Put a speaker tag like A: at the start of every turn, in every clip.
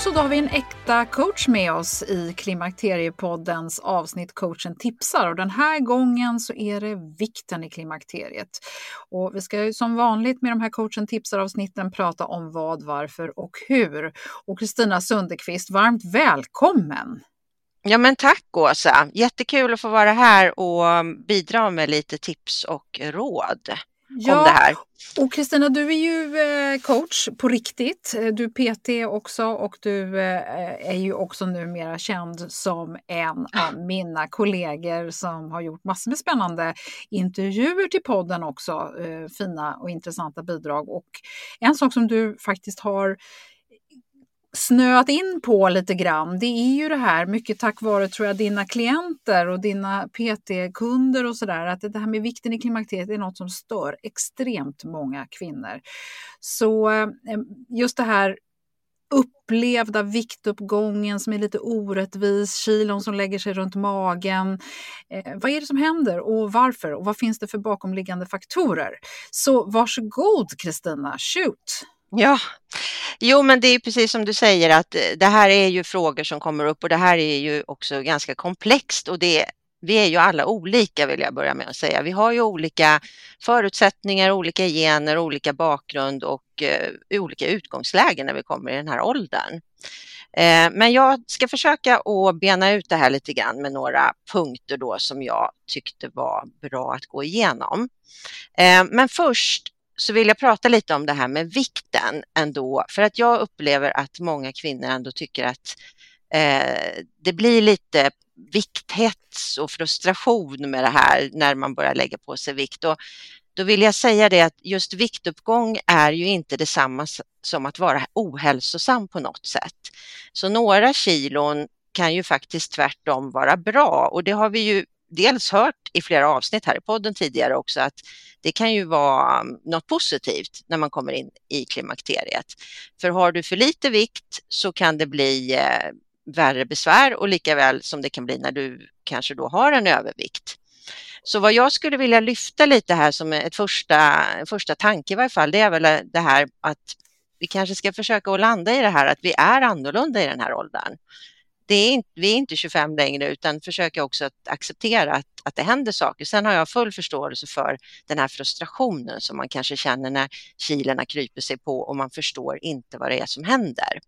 A: Och så då har vi en äkta coach med oss i Klimakteriepoddens avsnitt Coachen tipsar och den här gången så är det vikten i klimakteriet. Och vi ska ju som vanligt med de här Coachen tipsar avsnitten prata om vad, varför och hur. Och Kristina Sundekvist, varmt välkommen!
B: Ja men tack Åsa, jättekul att få vara här och bidra med lite tips och råd ja, om det här.
A: Och Kristina, du är ju eh, coach på riktigt. Du är PT också och du eh, är ju också numera känd som en av mina kollegor som har gjort massor med spännande intervjuer till podden också. Eh, fina och intressanta bidrag. Och en sak som du faktiskt har snöat in på lite grann, det är ju det här, mycket tack vare tror jag dina klienter och dina PT-kunder och sådär, att det här med vikten i klimakteriet är något som stör extremt många kvinnor. Så eh, just det här upplevda viktuppgången som är lite orättvis, kilon som lägger sig runt magen. Eh, vad är det som händer och varför och vad finns det för bakomliggande faktorer? Så varsågod Kristina, shoot!
B: Ja, jo men det är precis som du säger att eh, det här är ju frågor som kommer upp och det här är ju också ganska komplext och det vi är ju alla olika vill jag börja med att säga. Vi har ju olika förutsättningar, olika gener, olika bakgrund och eh, olika utgångslägen när vi kommer i den här åldern. Eh, men jag ska försöka att bena ut det här lite grann med några punkter då som jag tyckte var bra att gå igenom. Eh, men först så vill jag prata lite om det här med vikten ändå, för att jag upplever att många kvinnor ändå tycker att eh, det blir lite vikthets och frustration med det här när man börjar lägga på sig vikt. Och då vill jag säga det att just viktuppgång är ju inte detsamma som att vara ohälsosam på något sätt. Så några kilon kan ju faktiskt tvärtom vara bra och det har vi ju dels hört i flera avsnitt här i podden tidigare också att det kan ju vara um, något positivt när man kommer in i klimakteriet. För har du för lite vikt så kan det bli eh, värre besvär och lika väl som det kan bli när du kanske då har en övervikt. Så vad jag skulle vilja lyfta lite här som ett första, första tanke i varje fall, det är väl eh, det här att vi kanske ska försöka att landa i det här att vi är annorlunda i den här åldern det är inte, vi är inte 25 längre utan försöka också att acceptera att, att det händer saker. Sen har jag full förståelse för den här frustrationen som man kanske känner när kilarna kryper sig på och man förstår inte vad det är som händer.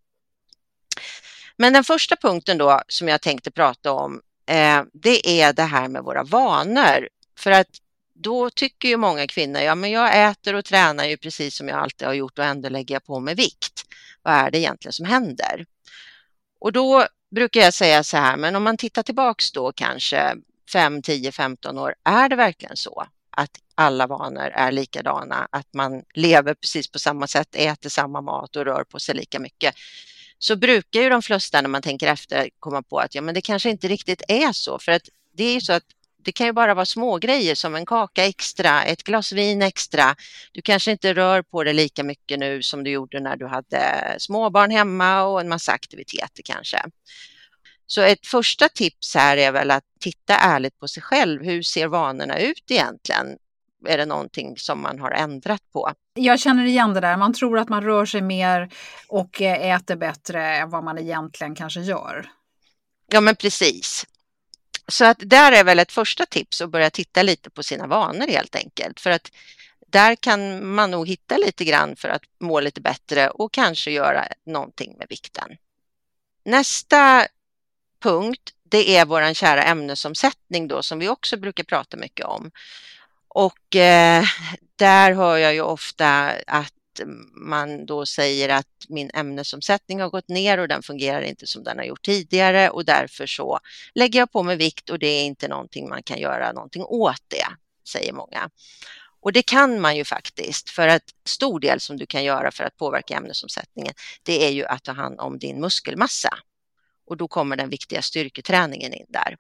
B: Men den första punkten då som jag tänkte prata om eh, det är det här med våra vanor. För att då tycker ju många kvinnor, ja men jag äter och tränar ju precis som jag alltid har gjort och ändå lägger jag på mig vikt. Vad är det egentligen som händer? Och då brukar jag säga så här, men om man tittar tillbaks då kanske 5, 10, 15 år, är det verkligen så att alla vanor är likadana, att man lever precis på samma sätt, äter samma mat och rör på sig lika mycket? Så brukar ju de flesta när man tänker efter komma på att ja, men det kanske inte riktigt är så, för att det är ju så att det kan ju bara vara små grejer som en kaka extra, ett glas vin extra. Du kanske inte rör på dig lika mycket nu som du gjorde när du hade småbarn hemma och en massa aktiviteter kanske. Så ett första tips här är väl att titta ärligt på sig själv. Hur ser vanorna ut egentligen? Är det någonting som man har ändrat på?
A: Jag känner igen det där. Man tror att man rör sig mer och eh, äter bättre än vad man egentligen kanske gör.
B: Ja, men precis. Så att där är väl ett första tips att börja titta lite på sina vanor helt enkelt. För att där kan man nog hitta lite grann för att må lite bättre och kanske göra någonting med vikten. Nästa punkt, det är våran kära ämnesomsättning då som vi också brukar prata mycket om. Och eh, där hör jag ju ofta att man då säger att min ämnesomsättning har gått ner och den fungerar inte som den har gjort tidigare och därför så lägger jag på mig vikt och det är inte någonting man kan göra någonting åt det, säger många. Och det kan man ju faktiskt för att stor del som du kan göra för att påverka ämnesomsättningen det är ju att ta hand om din muskelmassa och då kommer den viktiga styrketräningen in där.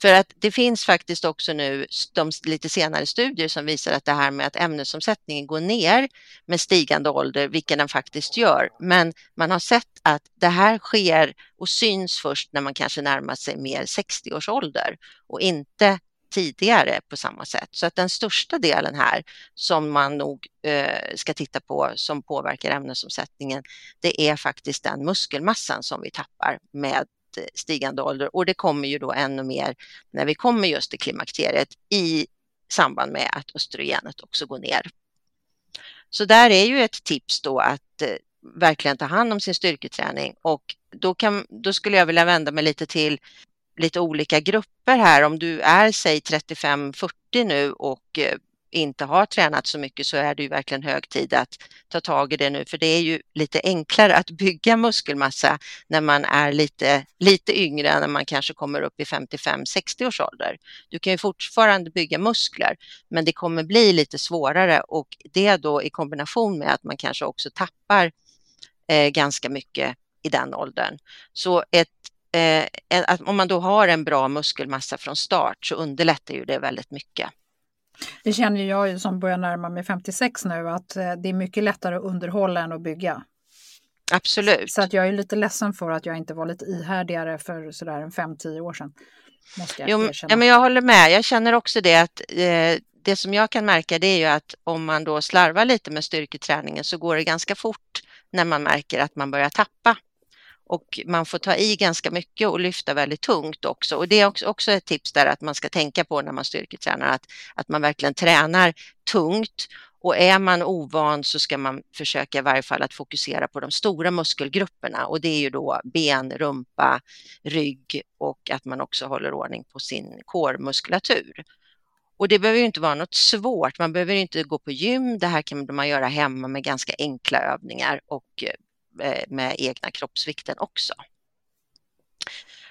B: För att det finns faktiskt också nu de lite senare studier som visar att det här med att ämnesomsättningen går ner med stigande ålder, vilket den faktiskt gör. Men man har sett att det här sker och syns först när man kanske närmar sig mer 60 års ålder och inte tidigare på samma sätt. Så att den största delen här som man nog eh, ska titta på som påverkar ämnesomsättningen, det är faktiskt den muskelmassan som vi tappar med stigande ålder och det kommer ju då ännu mer när vi kommer just till klimakteriet i samband med att östrogenet också går ner. Så där är ju ett tips då att eh, verkligen ta hand om sin styrketräning och då, kan, då skulle jag vilja vända mig lite till lite olika grupper här. Om du är säg 35-40 nu och eh, inte har tränat så mycket så är det ju verkligen hög tid att ta tag i det nu för det är ju lite enklare att bygga muskelmassa när man är lite, lite yngre när man kanske kommer upp i 55-60 års ålder. Du kan ju fortfarande bygga muskler men det kommer bli lite svårare och det då i kombination med att man kanske också tappar eh, ganska mycket i den åldern. Så ett eh, att om man då har en bra muskelmassa från start så underlättar ju det väldigt mycket.
A: Det känner jag ju som börjar närma mig 56 nu att eh, det är mycket lättare att underhålla än att bygga.
B: Absolut.
A: Så att jag är lite ledsen för att jag inte var lite ihärdigare för sådär en 5-10 år sedan.
B: Måste jag, jo, ja, men jag håller med. Jag känner också det att eh, det som jag kan märka det är ju att om man då slarvar lite med styrketräningen så går det ganska fort när man märker att man börjar tappa och man får ta i ganska mycket och lyfta väldigt tungt också. Och det är också, ett tips där att man ska tänka på när man styrketränar att, att man verkligen tränar tungt och är man ovan så ska man försöka i varje fall att fokusera på de stora muskelgrupperna och det är ju då ben, rumpa, rygg och att man också håller ordning på sin kårmuskulatur. Och det behöver ju inte vara något svårt, man behöver inte gå på gym, det här kan man göra hemma med ganska enkla övningar och Eh, med egna kroppsvikten också.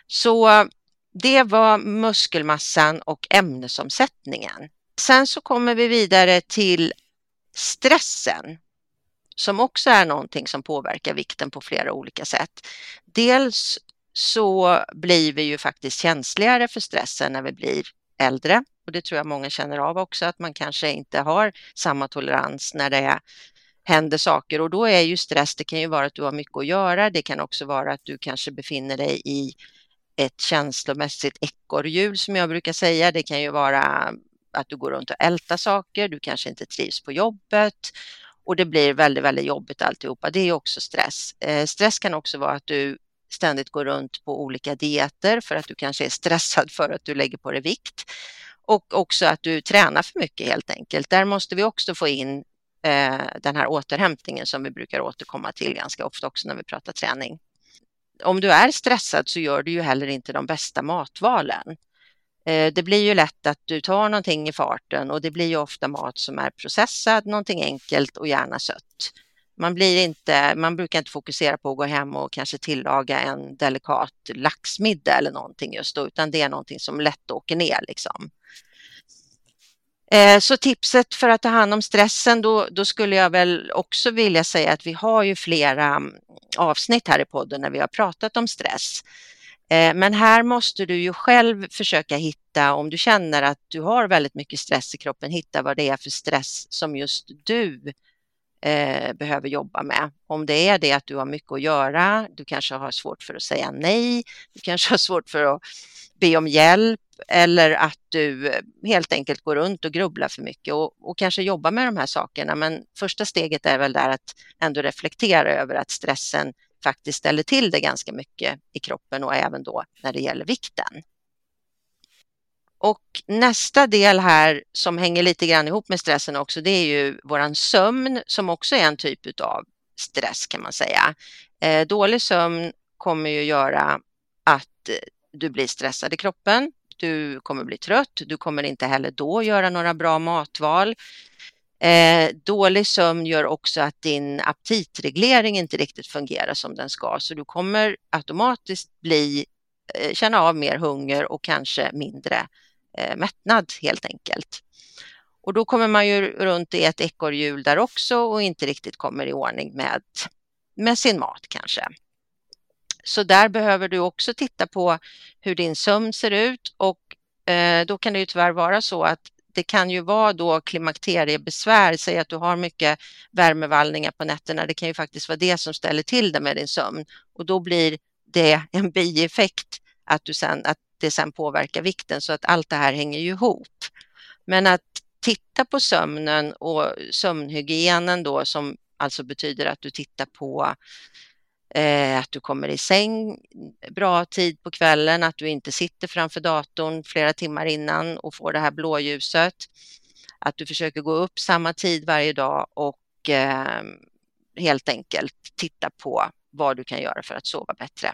B: Så det var muskelmassan och ämnesomsättningen. Sen så kommer vi vidare till stressen som också är någonting som påverkar vikten på flera olika sätt. Dels så blir vi ju faktiskt känsligare för stressen när vi blir äldre och det tror jag många känner av också att man kanske inte har samma tolerans när det är händer saker och då är ju stress, det kan ju vara att du har mycket att göra. Det kan också vara att du kanske befinner dig i ett känslomässigt ekorrhjul som jag brukar säga. Det kan ju vara att du går runt och ältar saker, du kanske inte trivs på jobbet och det blir väldigt, väldigt jobbigt alltihopa. Det är också stress. Eh, stress kan också vara att du ständigt går runt på olika dieter för att du kanske är stressad för att du lägger på dig vikt och också att du tränar för mycket helt enkelt. Där måste vi också få in Eh, den här återhämtningen som vi brukar återkomma till ganska ofta också när vi pratar träning. Om du är stressad så gör du ju heller inte de bästa matvalen. Eh, det blir ju lätt att du tar någonting i farten och det blir ju ofta mat som är processad, någonting enkelt och gärna sött. Man, blir inte, man brukar inte fokusera på att gå hem och kanske tillaga en delikat laxmiddag eller någonting just då, utan det är någonting som lätt åker ner liksom. Eh, så tipset för att ta hand om stressen, då, då, skulle jag väl också vilja säga att vi har ju flera mm, avsnitt här i podden när vi har pratat om stress. Eh, men här måste du ju själv försöka hitta, om du känner att du har väldigt mycket stress i kroppen, hitta vad det är för stress som just du eh, behöver jobba med. Om det är det att du har mycket att göra, du kanske har svårt för att säga nej, du kanske har svårt för att be om hjälp eller att du helt enkelt går runt och grubblar för mycket och, och kanske jobbar med de här sakerna. Men första steget är väl där att ändå reflektera över att stressen faktiskt ställer till det ganska mycket i kroppen och även då när det gäller vikten. Och nästa del här som hänger lite grann ihop med stressen också, det är ju våran sömn som också är en typ av stress kan man säga. Eh, dålig sömn kommer ju göra att eh, du blir stressad i kroppen. Du kommer bli trött. Du kommer inte heller då göra några bra matval. Eh, dålig sömn gör också att din aptitreglering inte riktigt fungerar som den ska, så du kommer automatiskt bli, eh, känna av mer hunger och kanske mindre eh, Eh, mättnad helt enkelt. Och då kommer man ju runt i ett ekorrhjul där också och inte riktigt kommer i ordning med, med sin mat kanske. Så där behöver du också titta på hur din sömn ser ut och eh, då kan det ju tyvärr vara så att det kan ju vara då klimakteriebesvär, säg att du har mycket värmevallningar på nätterna, det kan ju faktiskt vara det som ställer till det med din sömn och då blir det en bieffekt att, du sen, att det sen påverkar vikten så att allt det här hänger ju ihop. Men att titta på sömnen och sömnhygienen då som alltså betyder att du tittar på eh, att du kommer i säng bra tid på kvällen, att du inte sitter framför datorn flera timmar innan och får det här blåljuset, att du försöker gå upp samma tid varje dag och eh, helt enkelt titta på vad du kan göra för att sova bättre.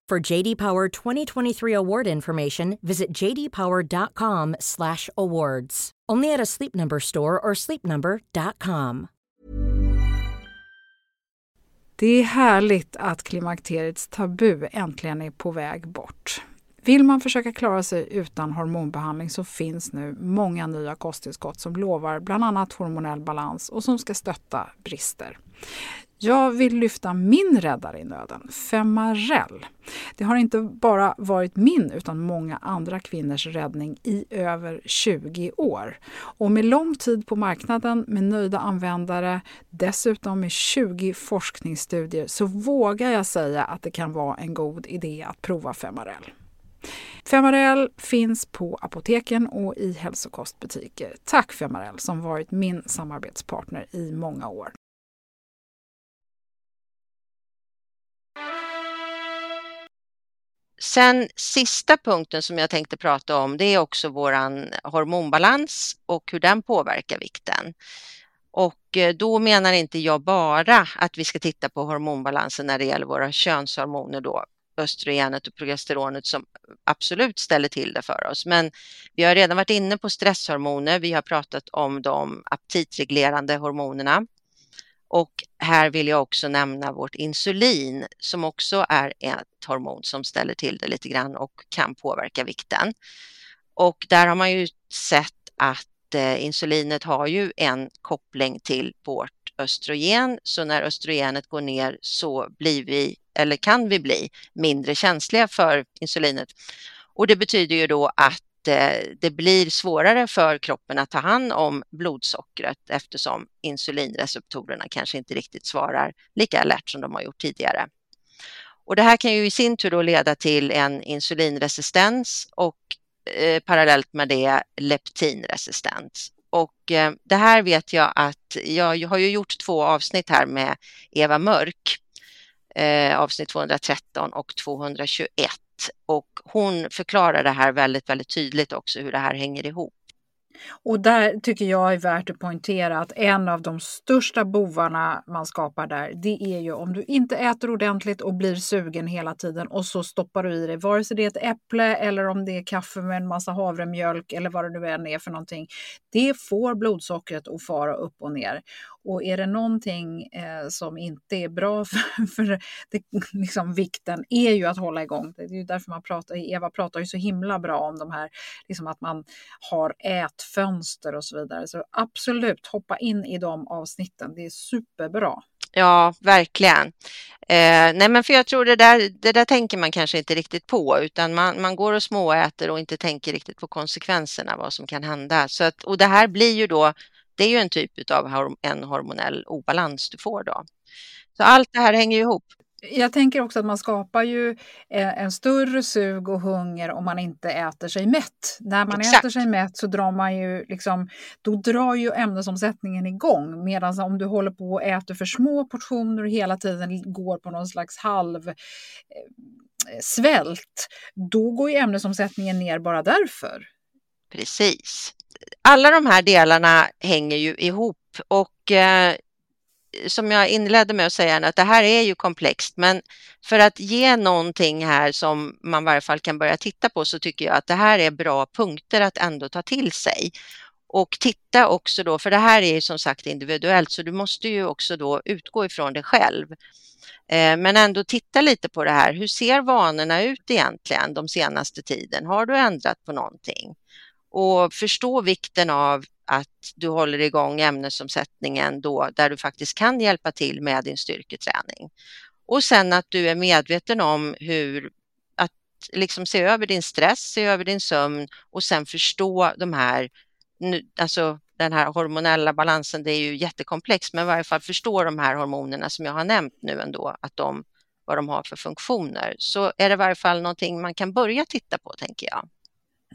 C: For JD Power 2023 award information, visit jdpower.com/awards. Only at a Sleep Number store or sleepnumber.com.
A: Det är härligt att klimakteriets tabu äntligen är på väg bort. Vill man försöka klara sig utan hormonbehandling så finns nu många nya kosttillskott som lovar bland annat hormonell balans och som ska stötta brister. Jag vill lyfta min räddare i nöden, Femarel. Det har inte bara varit min utan många andra kvinnors räddning i över 20 år. Och med lång tid på marknaden, med nöjda användare, dessutom med 20 forskningsstudier så vågar jag säga att det kan vara en god idé att prova Femarel. Femarel finns på apoteken och i hälsokostbutiker. Tack Femarel som varit min samarbetspartner i många år.
B: Sen sista punkten som jag tänkte prata om det är också våran hormonbalans och hur den påverkar vikten. Och eh, då menar inte jag bara att vi ska titta på hormonbalansen när det gäller våra könshormoner då, östrogenet och progesteronet som absolut ställer till det för oss. Men vi har redan varit inne på stresshormoner. Vi har pratat om de aptitreglerande hormonerna. Och här vill jag också nämna vårt insulin som också är ett hormon som ställer till det lite grann och kan påverka vikten. Och där har man ju sett att eh, insulinet har ju en koppling till vårt östrogen. Så när östrogenet går ner så blir vi, eller kan vi bli, mindre känsliga för insulinet. Och det betyder ju då att Eh, det blir svårare för kroppen att ta hand om blodsockret eftersom insulinreceptorerna kanske inte riktigt svarar lika alert som de har gjort tidigare. Och det här kan ju i sin tur då leda till en insulinresistens och eh, parallellt med det leptinresistens. Och eh, det här vet jag att jag, jag har ju gjort två avsnitt här med Eva Mörk, eh, avsnitt 213 och 221. Och hon förklarar det här väldigt, väldigt tydligt också hur det här hänger ihop.
A: Och där tycker jag är värt att poängtera att en av de största bovarna man skapar där, det är ju om du inte äter ordentligt och blir sugen hela tiden och så stoppar du i dig, vare sig det är ett äpple eller om det är kaffe med en massa havremjölk eller vad det nu än är för någonting. Det får blodsockret att fara upp och ner. Och är det någonting eh, som inte är bra för, för det, liksom, vikten är ju att hålla igång. Det är ju därför man pratar, Eva pratar ju så himla bra om de här, liksom att man har fönster och så vidare. Så absolut, hoppa in i de avsnitten. Det är superbra.
B: Ja, verkligen. Eh, nej, men för jag tror det där, det där tänker man kanske inte riktigt på, utan man, man går och småäter och inte tänker riktigt på konsekvenserna, vad som kan hända. Så att, och det här blir ju då det är ju en typ av en hormonell obalans du får då. Så allt det här hänger ihop.
A: Jag tänker också att man skapar ju eh, en större sug och hunger om man inte äter sig mätt. När man Exakt. äter sig mätt så drar man ju liksom, då drar ju ämnesomsättningen igång. Medan om du håller på och äter för små portioner och hela tiden går på någon slags halv eh, svält, då går ju ämnesomsättningen ner bara därför.
B: Precis alla de här delarna hänger ju ihop och eh, som jag inledde med att säga att det här är ju komplext men för att ge någonting här som man i varje fall kan börja titta på så tycker jag att det här är bra punkter att ändå ta till sig. Och titta också då, för det här är ju som sagt individuellt så du måste ju också då utgå ifrån dig själv. Eh, men ändå titta lite på det här. Hur ser vanorna ut egentligen de senaste tiden? Har du ändrat på någonting? Och förstå vikten av att du håller igång ämnesomsättningen då där du faktiskt kan hjälpa till med din styrketräning. Och sen att du är medveten om hur att liksom se över din stress, se över din sömn och sen förstå de här, alltså den här hormonella balansen, det är ju jättekomplext, men i varje fall förstå de här hormonerna som jag har nämnt nu ändå, att de, vad de har för funktioner, så är det i varje fall någonting man kan börja titta på, tänker jag.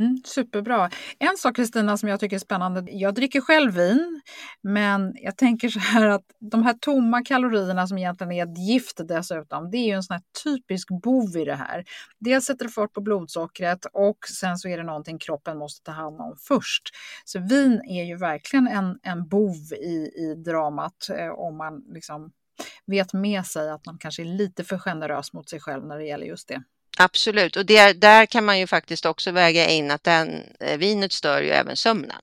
A: Mm, superbra. En sak Kristina som jag tycker är spännande, jag dricker själv vin, men jag tänker så här att de här tomma kalorierna som egentligen är ett gift dessutom, det är ju en sån här typisk bov i det här. Dels sätter det fart på blodsockret och sen så är det någonting kroppen måste ta hand om först. Så vin är ju verkligen en, en bov i, i dramat eh, om man liksom vet med sig att man kanske är lite för generös mot sig själv när det gäller just det.
B: Absolut, och det, där kan man ju faktiskt också väga in att den, eh, vinet stör ju även sömnen.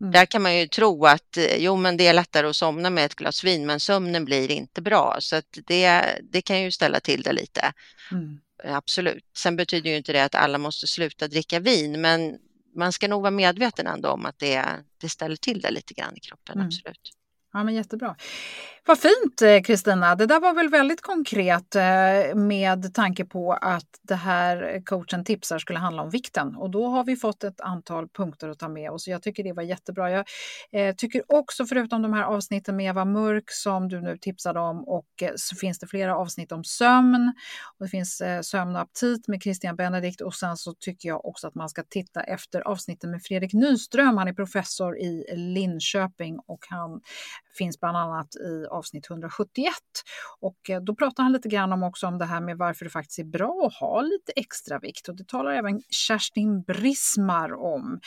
B: Mm. Där kan man ju tro att eh, jo, men det är lättare att somna med ett glas vin, men sömnen blir inte bra. Så att det, det kan ju ställa till det lite. Mm. Absolut. Sen betyder ju inte det att alla måste sluta dricka vin, men man ska nog vara medveten ändå om att det, det ställer till det lite grann i kroppen. Mm. Absolut.
A: Ja, men jättebra. Vad fint eh, Kristina, det där var väl väldigt konkret eh, med tanke på att det här coachen tipsar skulle handla om vikten och då har vi fått ett antal punkter att ta med oss. Jag tycker det var jättebra. Jag eh, tycker också förutom de här avsnitten med Eva Mörk som du nu tipsade om och så finns det flera avsnitt om sömn och det finns sömn och aptit med Christian Benedikt och sen så tycker jag också att man ska titta efter avsnitten med Fredrik Nyström. Han är professor i Linköping och han finns bland annat i avsnitt 171. Och eh, då pratar han lite grann om också om det här med varför det faktiskt är bra att ha lite extra vikt och det talar även Kerstin Brismar om.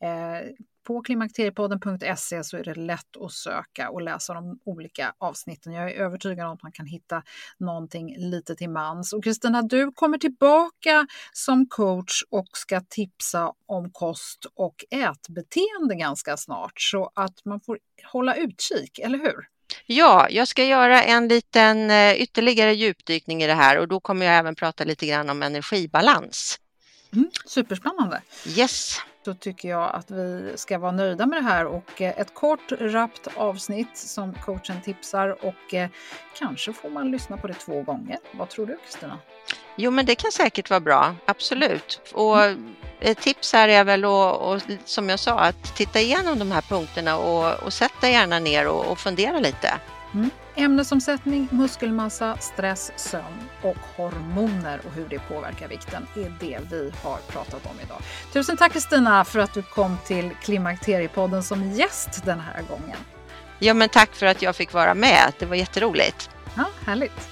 A: Eh, på klimakteriepodden.se så är det lätt att söka och läsa de olika avsnitten. Jag är övertygad om att man kan hitta någonting lite till mans. Och Kristina, du kommer tillbaka som coach och ska tipsa om kost och ätbeteende ganska snart så att man får hålla utkik, eller hur?
B: Ja, jag ska göra en liten eh, ytterligare djupdykning i det här och då kommer jag även prata lite grann om energibalans.
A: Mm, superspännande.
B: Yes.
A: Då tycker jag att vi ska vara nöjda med det här och eh, ett kort, rappt avsnitt som coachen tipsar och eh, kanske får man lyssna på det två gånger. Vad tror du Kristina?
B: Jo, men det kan säkert vara bra, absolut. Och mm. ett tips här är väl att, som jag sa, att titta igenom de här punkterna och, och sätta gärna ner och, och fundera lite.
A: Mm. Ämnesomsättning, muskelmassa, stress, sömn och hormoner och hur det påverkar vikten är det vi har pratat om idag. Tusen tack Kristina för att du kom till Klimakteriepodden som gäst den här gången.
B: Ja, men tack för att jag fick vara med. Det var jätteroligt.
A: Ja, härligt.